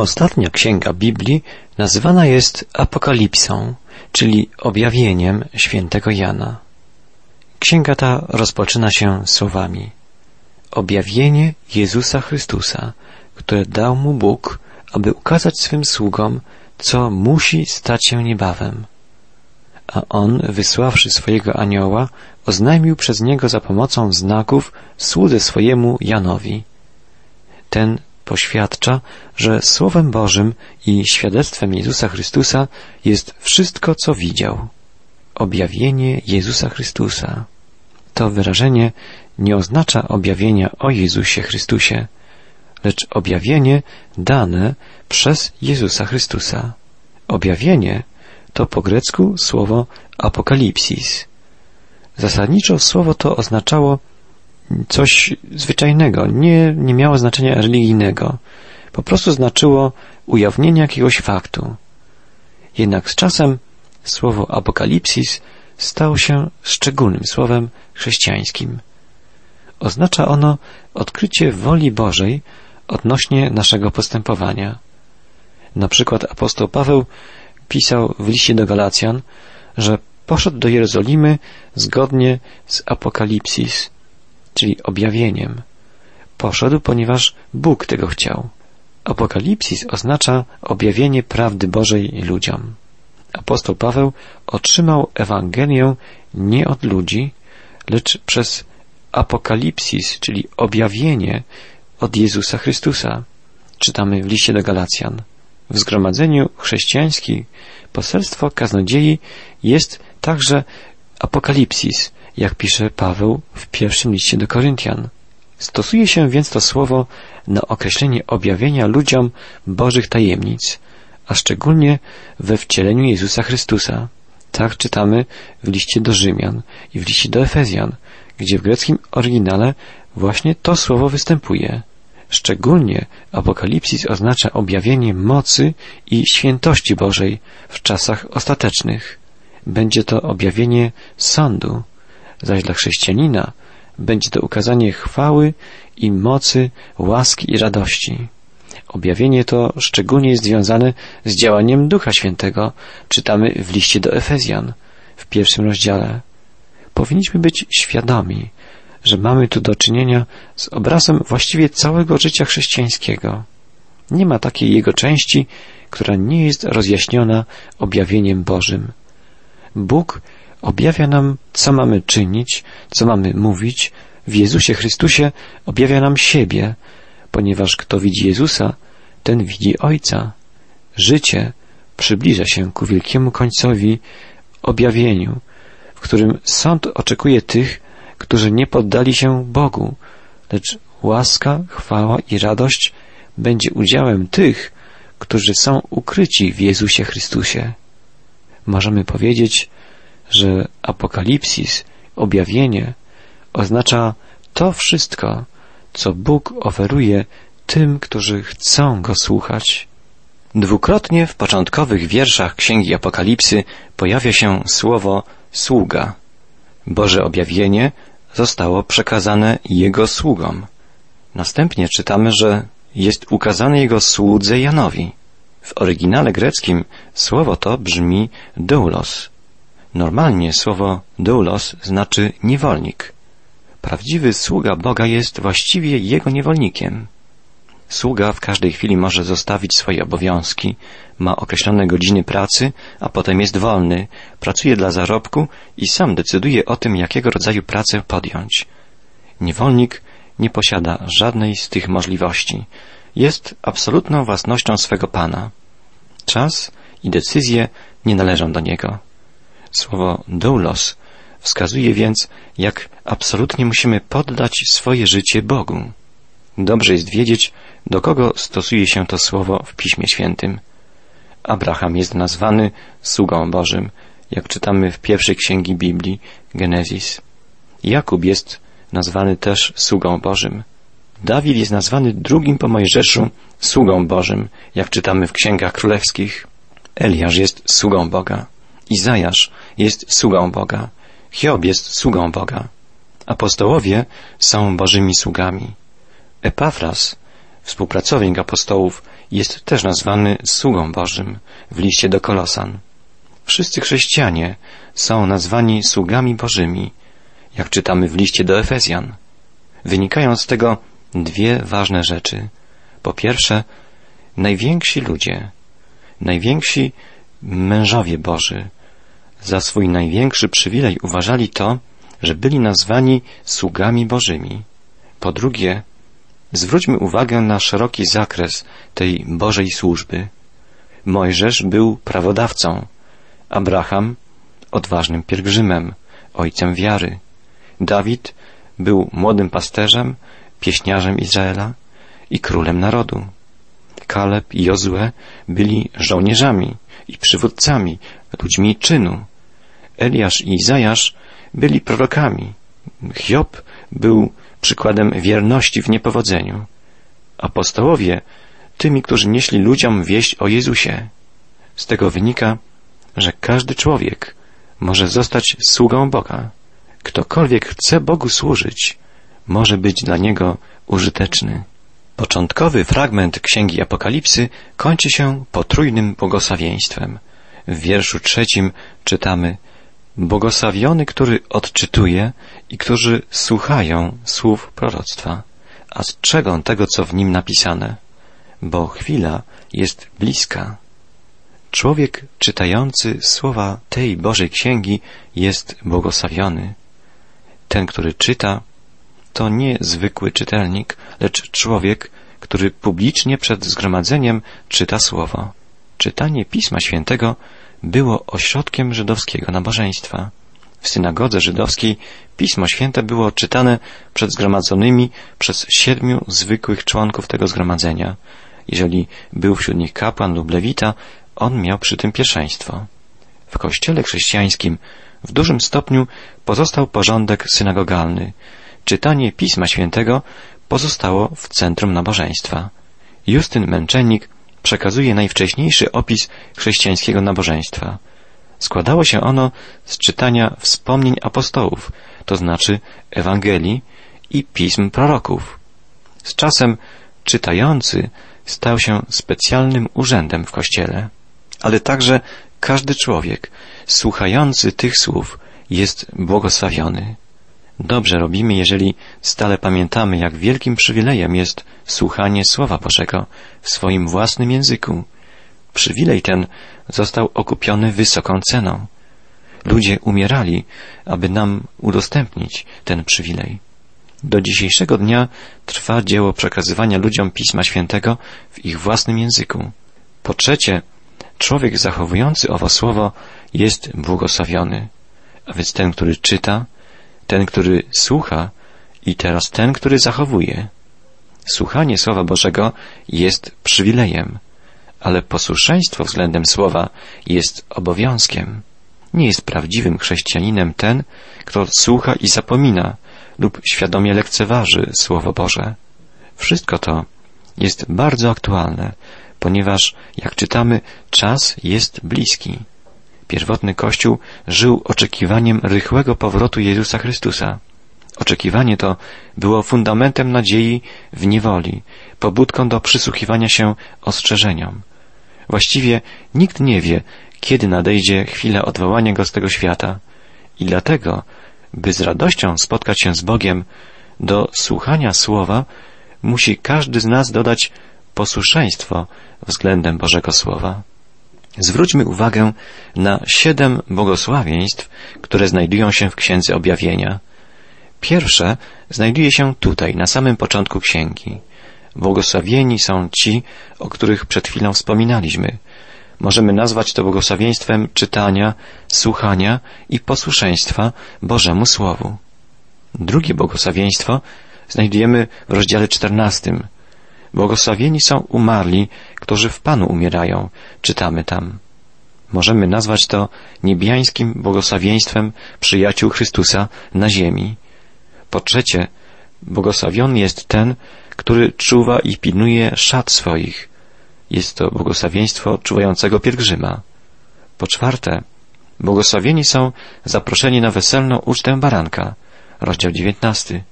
Ostatnia księga Biblii nazywana jest Apokalipsą, czyli objawieniem świętego Jana. Księga ta rozpoczyna się słowami Objawienie Jezusa Chrystusa, które dał mu Bóg, aby ukazać swym sługom, co musi stać się niebawem. A on, wysławszy swojego anioła, oznajmił przez niego za pomocą znaków słudze swojemu Janowi. Ten poświadcza, że Słowem Bożym i świadectwem Jezusa Chrystusa jest wszystko, co widział. Objawienie Jezusa Chrystusa. To wyrażenie nie oznacza objawienia o Jezusie Chrystusie, lecz objawienie dane przez Jezusa Chrystusa. Objawienie to po grecku słowo apokalipsis. Zasadniczo słowo to oznaczało coś zwyczajnego, nie, nie miało znaczenia religijnego. Po prostu znaczyło ujawnienie jakiegoś faktu. Jednak z czasem słowo apokalipsis stało się szczególnym słowem chrześcijańskim. Oznacza ono odkrycie woli Bożej odnośnie naszego postępowania. Na przykład apostoł Paweł pisał w liście do Galacjan, że poszedł do Jerozolimy zgodnie z Apokalipsis, czyli objawieniem. Poszedł, ponieważ Bóg tego chciał. Apokalipsis oznacza objawienie prawdy Bożej ludziom. Apostoł Paweł otrzymał Ewangelię nie od ludzi, lecz przez apokalipsis, czyli objawienie od Jezusa Chrystusa. Czytamy w liście do Galacjan. W zgromadzeniu chrześcijańskim poselstwo kaznodziei jest także apokalipsis, jak pisze Paweł w pierwszym liście do Koryntian. Stosuje się więc to słowo na określenie objawienia ludziom Bożych tajemnic, a szczególnie we wcieleniu Jezusa Chrystusa. Tak czytamy w liście do Rzymian i w liście do Efezjan, gdzie w greckim oryginale właśnie to słowo występuje. Szczególnie Apokalipsis oznacza objawienie mocy i świętości Bożej w czasach ostatecznych. Będzie to objawienie sądu, zaś dla chrześcijanina będzie to ukazanie chwały i mocy, łaski i radości. Objawienie to szczególnie jest związane z działaniem Ducha Świętego, czytamy w liście do Efezjan w pierwszym rozdziale. Powinniśmy być świadomi, że mamy tu do czynienia z obrazem właściwie całego życia chrześcijańskiego. Nie ma takiej jego części, która nie jest rozjaśniona objawieniem Bożym. Bóg objawia nam, co mamy czynić, co mamy mówić. W Jezusie Chrystusie objawia nam siebie, ponieważ kto widzi Jezusa, ten widzi Ojca. Życie przybliża się ku wielkiemu końcowi objawieniu, w którym sąd oczekuje tych, którzy nie poddali się Bogu, lecz łaska, chwała i radość będzie udziałem tych, którzy są ukryci w Jezusie Chrystusie. Możemy powiedzieć, że apokalipsis, objawienie, oznacza to wszystko, co Bóg oferuje tym, którzy chcą Go słuchać. Dwukrotnie w początkowych wierszach Księgi Apokalipsy pojawia się słowo sługa. Boże objawienie zostało przekazane Jego sługom. Następnie czytamy, że jest ukazane Jego słudze Janowi. W oryginale greckim słowo to brzmi doulos. Normalnie słowo doulos znaczy niewolnik. Prawdziwy sługa Boga jest właściwie Jego niewolnikiem. Sługa w każdej chwili może zostawić swoje obowiązki, ma określone godziny pracy, a potem jest wolny, pracuje dla zarobku i sam decyduje o tym, jakiego rodzaju pracę podjąć. Niewolnik nie posiada żadnej z tych możliwości. Jest absolutną własnością swego pana. Czas i decyzje nie należą do niego. Słowo doulos wskazuje więc, jak absolutnie musimy poddać swoje życie Bogu. Dobrze jest wiedzieć, do kogo stosuje się to słowo w Piśmie Świętym. Abraham jest nazwany sługą Bożym, jak czytamy w pierwszej księgi Biblii, Genezis. Jakub jest nazwany też sługą Bożym. Dawid jest nazwany drugim po Mojżeszu sługą Bożym, jak czytamy w księgach królewskich. Eliasz jest sługą Boga. Izajasz jest sługą Boga. Hiob jest sługą Boga. Apostołowie są Bożymi sługami. Epafras współpracownik apostołów, jest też nazwany sługą Bożym w liście do Kolosan. Wszyscy chrześcijanie są nazwani sługami Bożymi, jak czytamy w liście do Efezjan. Wynikają z tego dwie ważne rzeczy. Po pierwsze, najwięksi ludzie, najwięksi mężowie Boży za swój największy przywilej uważali to, że byli nazwani sługami Bożymi. Po drugie, zwróćmy uwagę na szeroki zakres tej Bożej służby. Mojżesz był prawodawcą, Abraham odważnym pielgrzymem, ojcem wiary. Dawid był młodym pasterzem, pieśniarzem Izraela i królem narodu. Kaleb i Jozue byli żołnierzami i przywódcami, ludźmi czynu. Eliasz i Izajasz byli prorokami. Hiob był przykładem wierności w niepowodzeniu. Apostołowie tymi, którzy nieśli ludziom wieść o Jezusie. Z tego wynika, że każdy człowiek może zostać sługą Boga. Ktokolwiek chce Bogu służyć, może być dla Niego użyteczny. Początkowy fragment Księgi Apokalipsy kończy się potrójnym błogosławieństwem. W wierszu trzecim czytamy Błogosławiony, który odczytuje i którzy słuchają słów proroctwa, a strzegą tego, co w nim napisane, bo chwila jest bliska. Człowiek czytający słowa tej Bożej Księgi jest błogosławiony. Ten, który czyta, to nie zwykły czytelnik, lecz człowiek, który publicznie przed zgromadzeniem czyta słowo. Czytanie Pisma Świętego było ośrodkiem żydowskiego nabożeństwa. W synagodze żydowskiej Pismo Święte było czytane przed zgromadzonymi przez siedmiu zwykłych członków tego zgromadzenia. Jeżeli był wśród nich kapłan lub lewita, on miał przy tym pierwszeństwo. W kościele chrześcijańskim w dużym stopniu pozostał porządek synagogalny. Czytanie Pisma Świętego pozostało w centrum nabożeństwa. Justyn Męczennik przekazuje najwcześniejszy opis chrześcijańskiego nabożeństwa. Składało się ono z czytania wspomnień apostołów, to znaczy Ewangelii i pism proroków. Z czasem czytający stał się specjalnym urzędem w Kościele, ale także każdy człowiek słuchający tych słów jest błogosławiony. Dobrze robimy, jeżeli stale pamiętamy, jak wielkim przywilejem jest słuchanie Słowa Bożego w swoim własnym języku. Przywilej ten został okupiony wysoką ceną. Ludzie umierali, aby nam udostępnić ten przywilej. Do dzisiejszego dnia trwa dzieło przekazywania ludziom Pisma Świętego w ich własnym języku. Po trzecie, człowiek zachowujący owo słowo jest błogosławiony, a więc ten, który czyta, ten, który słucha i teraz ten, który zachowuje. Słuchanie Słowa Bożego jest przywilejem, ale posłuszeństwo względem Słowa jest obowiązkiem. Nie jest prawdziwym chrześcijaninem ten, kto słucha i zapomina lub świadomie lekceważy Słowo Boże. Wszystko to jest bardzo aktualne, ponieważ, jak czytamy, czas jest bliski. Pierwotny Kościół żył oczekiwaniem rychłego powrotu Jezusa Chrystusa. Oczekiwanie to było fundamentem nadziei w niewoli, pobudką do przysłuchiwania się ostrzeżeniom. Właściwie nikt nie wie, kiedy nadejdzie chwila odwołania go z tego świata i dlatego, by z radością spotkać się z Bogiem, do słuchania słowa musi każdy z nas dodać posłuszeństwo względem Bożego Słowa. Zwróćmy uwagę na siedem błogosławieństw, które znajdują się w Księdze Objawienia. Pierwsze znajduje się tutaj, na samym początku księgi. Błogosławieni są ci, o których przed chwilą wspominaliśmy. Możemy nazwać to błogosławieństwem czytania, słuchania i posłuszeństwa Bożemu Słowu. Drugie błogosławieństwo znajdujemy w rozdziale czternastym. Błogosławieni są umarli, którzy w Panu umierają, czytamy tam. Możemy nazwać to niebiańskim błogosławieństwem przyjaciół Chrystusa na ziemi. Po trzecie, błogosławiony jest ten, który czuwa i pilnuje szat swoich. Jest to błogosławieństwo czuwającego pielgrzyma. Po czwarte, błogosławieni są zaproszeni na weselną ucztę baranka, rozdział dziewiętnasty.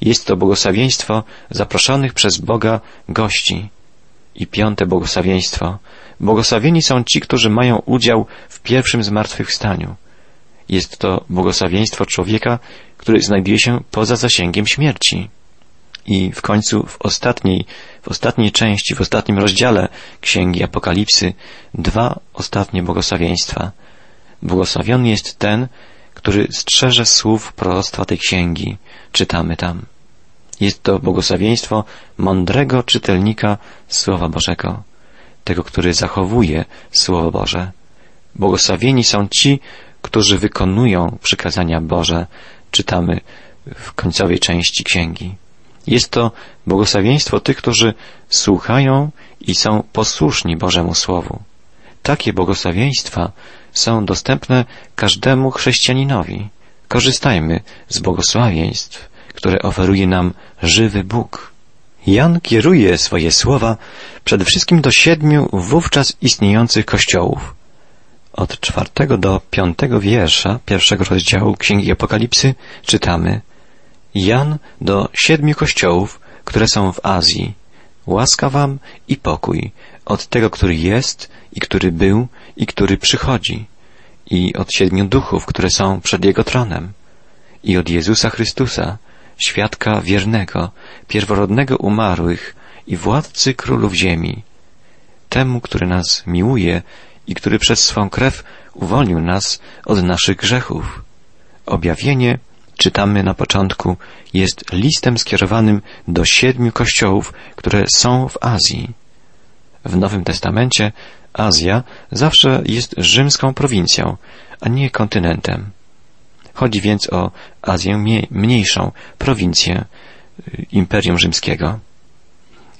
Jest to błogosławieństwo zaproszonych przez Boga gości. I piąte błogosławieństwo. Błogosławieni są ci, którzy mają udział w pierwszym zmartwychwstaniu. Jest to błogosławieństwo człowieka, który znajduje się poza zasięgiem śmierci. I w końcu w ostatniej, w ostatniej części, w ostatnim rozdziale Księgi Apokalipsy dwa ostatnie błogosławieństwa. Błogosławiony jest ten, który strzeże słów proroctwa tej księgi. Czytamy tam. Jest to błogosławieństwo mądrego czytelnika Słowa Bożego, tego, który zachowuje Słowo Boże. Błogosławieni są ci, którzy wykonują przykazania Boże, czytamy w końcowej części księgi. Jest to błogosławieństwo tych, którzy słuchają i są posłuszni Bożemu Słowu. Takie błogosławieństwa są dostępne każdemu chrześcijaninowi. Korzystajmy z błogosławieństw, które oferuje nam żywy Bóg. Jan kieruje swoje słowa przede wszystkim do siedmiu wówczas istniejących kościołów. Od czwartego do piątego wiersza pierwszego rozdziału Księgi Apokalipsy czytamy Jan do siedmiu kościołów, które są w Azji. Łaska wam i pokój od tego, który jest i który był i który przychodzi i od siedmiu duchów, które są przed Jego tronem i od Jezusa Chrystusa, świadka wiernego, pierworodnego umarłych i władcy królów ziemi, temu, który nas miłuje i który przez swą krew uwolnił nas od naszych grzechów. Objawienie, czytamy na początku, jest listem skierowanym do siedmiu kościołów, które są w Azji. W Nowym Testamencie Azja zawsze jest rzymską prowincją, a nie kontynentem. Chodzi więc o Azję mniejszą, prowincję y, Imperium Rzymskiego.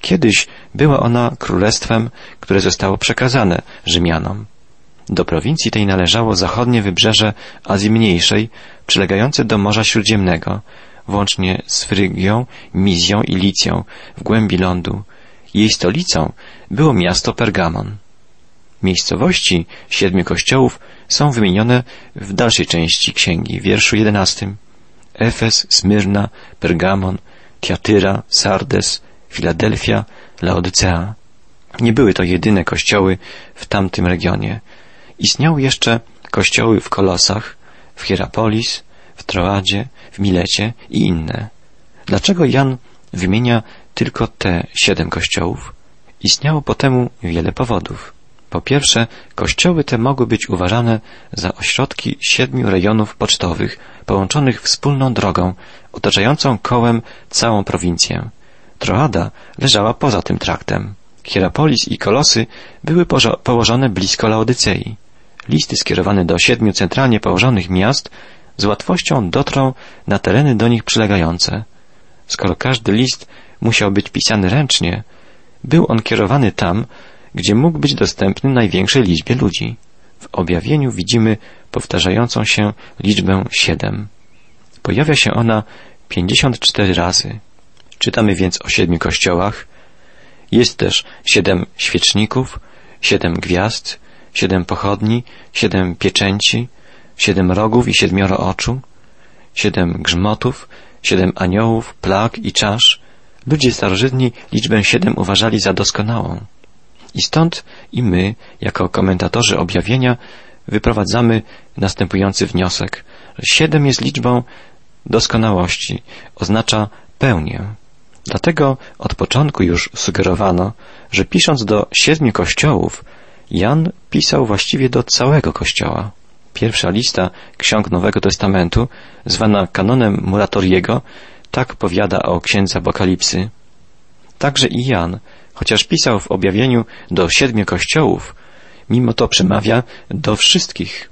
Kiedyś była ona królestwem, które zostało przekazane Rzymianom. Do prowincji tej należało zachodnie wybrzeże Azji Mniejszej, przylegające do Morza Śródziemnego, włącznie z Frygią, Mizją i Licją w głębi lądu. Jej stolicą było miasto Pergamon. Miejscowości siedmiu kościołów są wymienione w dalszej części księgi, w wierszu jedenastym. Efes, Smyrna, Pergamon, Tiatyra, Sardes, Filadelfia, Laodycea. Nie były to jedyne kościoły w tamtym regionie. Istniały jeszcze kościoły w Kolosach, w Hierapolis, w Troadzie, w Milecie i inne. Dlaczego Jan wymienia tylko te siedem kościołów? Istniało po temu wiele powodów. Po pierwsze, kościoły te mogły być uważane za ośrodki siedmiu rejonów pocztowych połączonych wspólną drogą otaczającą kołem całą prowincję. Troada leżała poza tym traktem. Hierapolis i Kolosy były położone blisko Laodycei. Listy skierowane do siedmiu centralnie położonych miast z łatwością dotrą na tereny do nich przylegające. Skoro każdy list musiał być pisany ręcznie, był on kierowany tam, gdzie mógł być dostępny największej liczbie ludzi. W objawieniu widzimy powtarzającą się liczbę siedem. Pojawia się ona pięćdziesiąt cztery razy. Czytamy więc o siedmiu kościołach. Jest też siedem świeczników, siedem gwiazd, siedem pochodni, siedem pieczęci, siedem rogów i siedmioro oczu, siedem grzmotów, siedem aniołów, plag i czasz. Ludzie starożytni liczbę siedem uważali za doskonałą. I stąd i my, jako komentatorzy objawienia, wyprowadzamy następujący wniosek. Siedem jest liczbą doskonałości, oznacza pełnię. Dlatego od początku już sugerowano, że pisząc do siedmiu kościołów, Jan pisał właściwie do całego kościoła. Pierwsza lista ksiąg Nowego Testamentu, zwana kanonem Muratoriego, tak powiada o księdze Apokalipsy. Także i Jan Chociaż pisał w objawieniu do siedmiu kościołów, mimo to przemawia do wszystkich.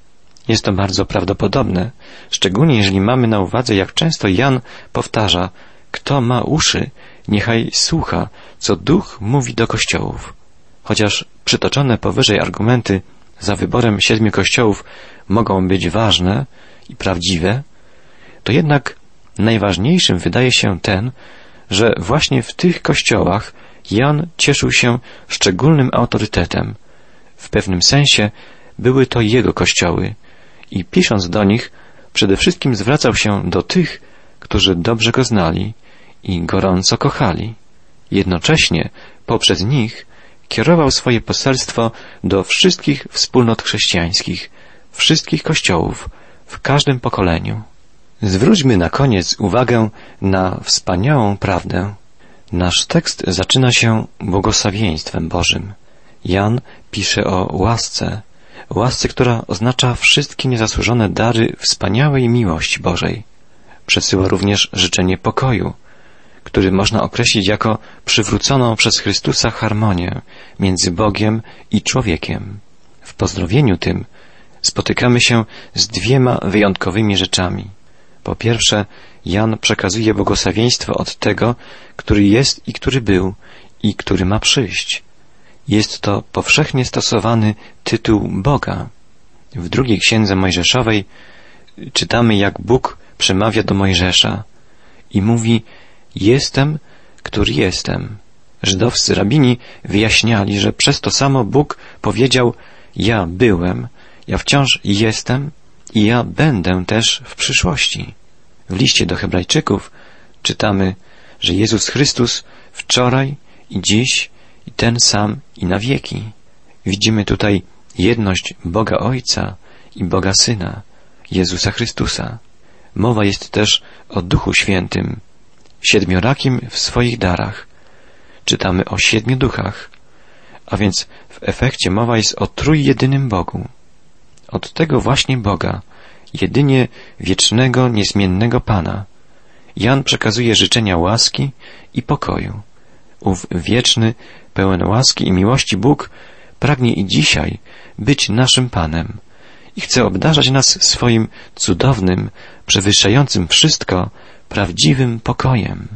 Jest to bardzo prawdopodobne, szczególnie jeżeli mamy na uwadze, jak często Jan powtarza, kto ma uszy, niechaj słucha, co duch mówi do kościołów. Chociaż przytoczone powyżej argumenty za wyborem siedmiu kościołów mogą być ważne i prawdziwe, to jednak najważniejszym wydaje się ten, że właśnie w tych kościołach Jan cieszył się szczególnym autorytetem. W pewnym sensie były to jego kościoły i pisząc do nich, przede wszystkim zwracał się do tych, którzy dobrze go znali i gorąco kochali. Jednocześnie poprzez nich kierował swoje poselstwo do wszystkich wspólnot chrześcijańskich, wszystkich kościołów, w każdym pokoleniu. Zwróćmy na koniec uwagę na wspaniałą prawdę. Nasz tekst zaczyna się błogosławieństwem Bożym. Jan pisze o łasce, łasce, która oznacza wszystkie niezasłużone dary wspaniałej miłości Bożej. Przesyła również życzenie pokoju, który można określić jako przywróconą przez Chrystusa harmonię między Bogiem i człowiekiem. W pozdrowieniu tym spotykamy się z dwiema wyjątkowymi rzeczami. Po pierwsze, Jan przekazuje błogosławieństwo od tego, który jest i który był i który ma przyjść. Jest to powszechnie stosowany tytuł Boga. W drugiej księdze Mojżeszowej czytamy, jak Bóg przemawia do Mojżesza i mówi Jestem, który jestem. Żydowscy rabini wyjaśniali, że przez to samo Bóg powiedział Ja byłem, ja wciąż jestem i ja będę też w przyszłości. W liście do Hebrajczyków czytamy, że Jezus Chrystus wczoraj i dziś i ten sam i na wieki. Widzimy tutaj jedność Boga Ojca i Boga Syna, Jezusa Chrystusa. Mowa jest też o Duchu Świętym, siedmiorakim w swoich darach. Czytamy o siedmiu duchach, a więc w efekcie mowa jest o trójjedynym Bogu. Od tego właśnie Boga, jedynie wiecznego, niezmiennego Pana, Jan przekazuje życzenia łaski i pokoju. Ów wieczny, pełen łaski i miłości Bóg pragnie i dzisiaj być naszym Panem i chce obdarzać nas swoim cudownym, przewyższającym wszystko prawdziwym pokojem.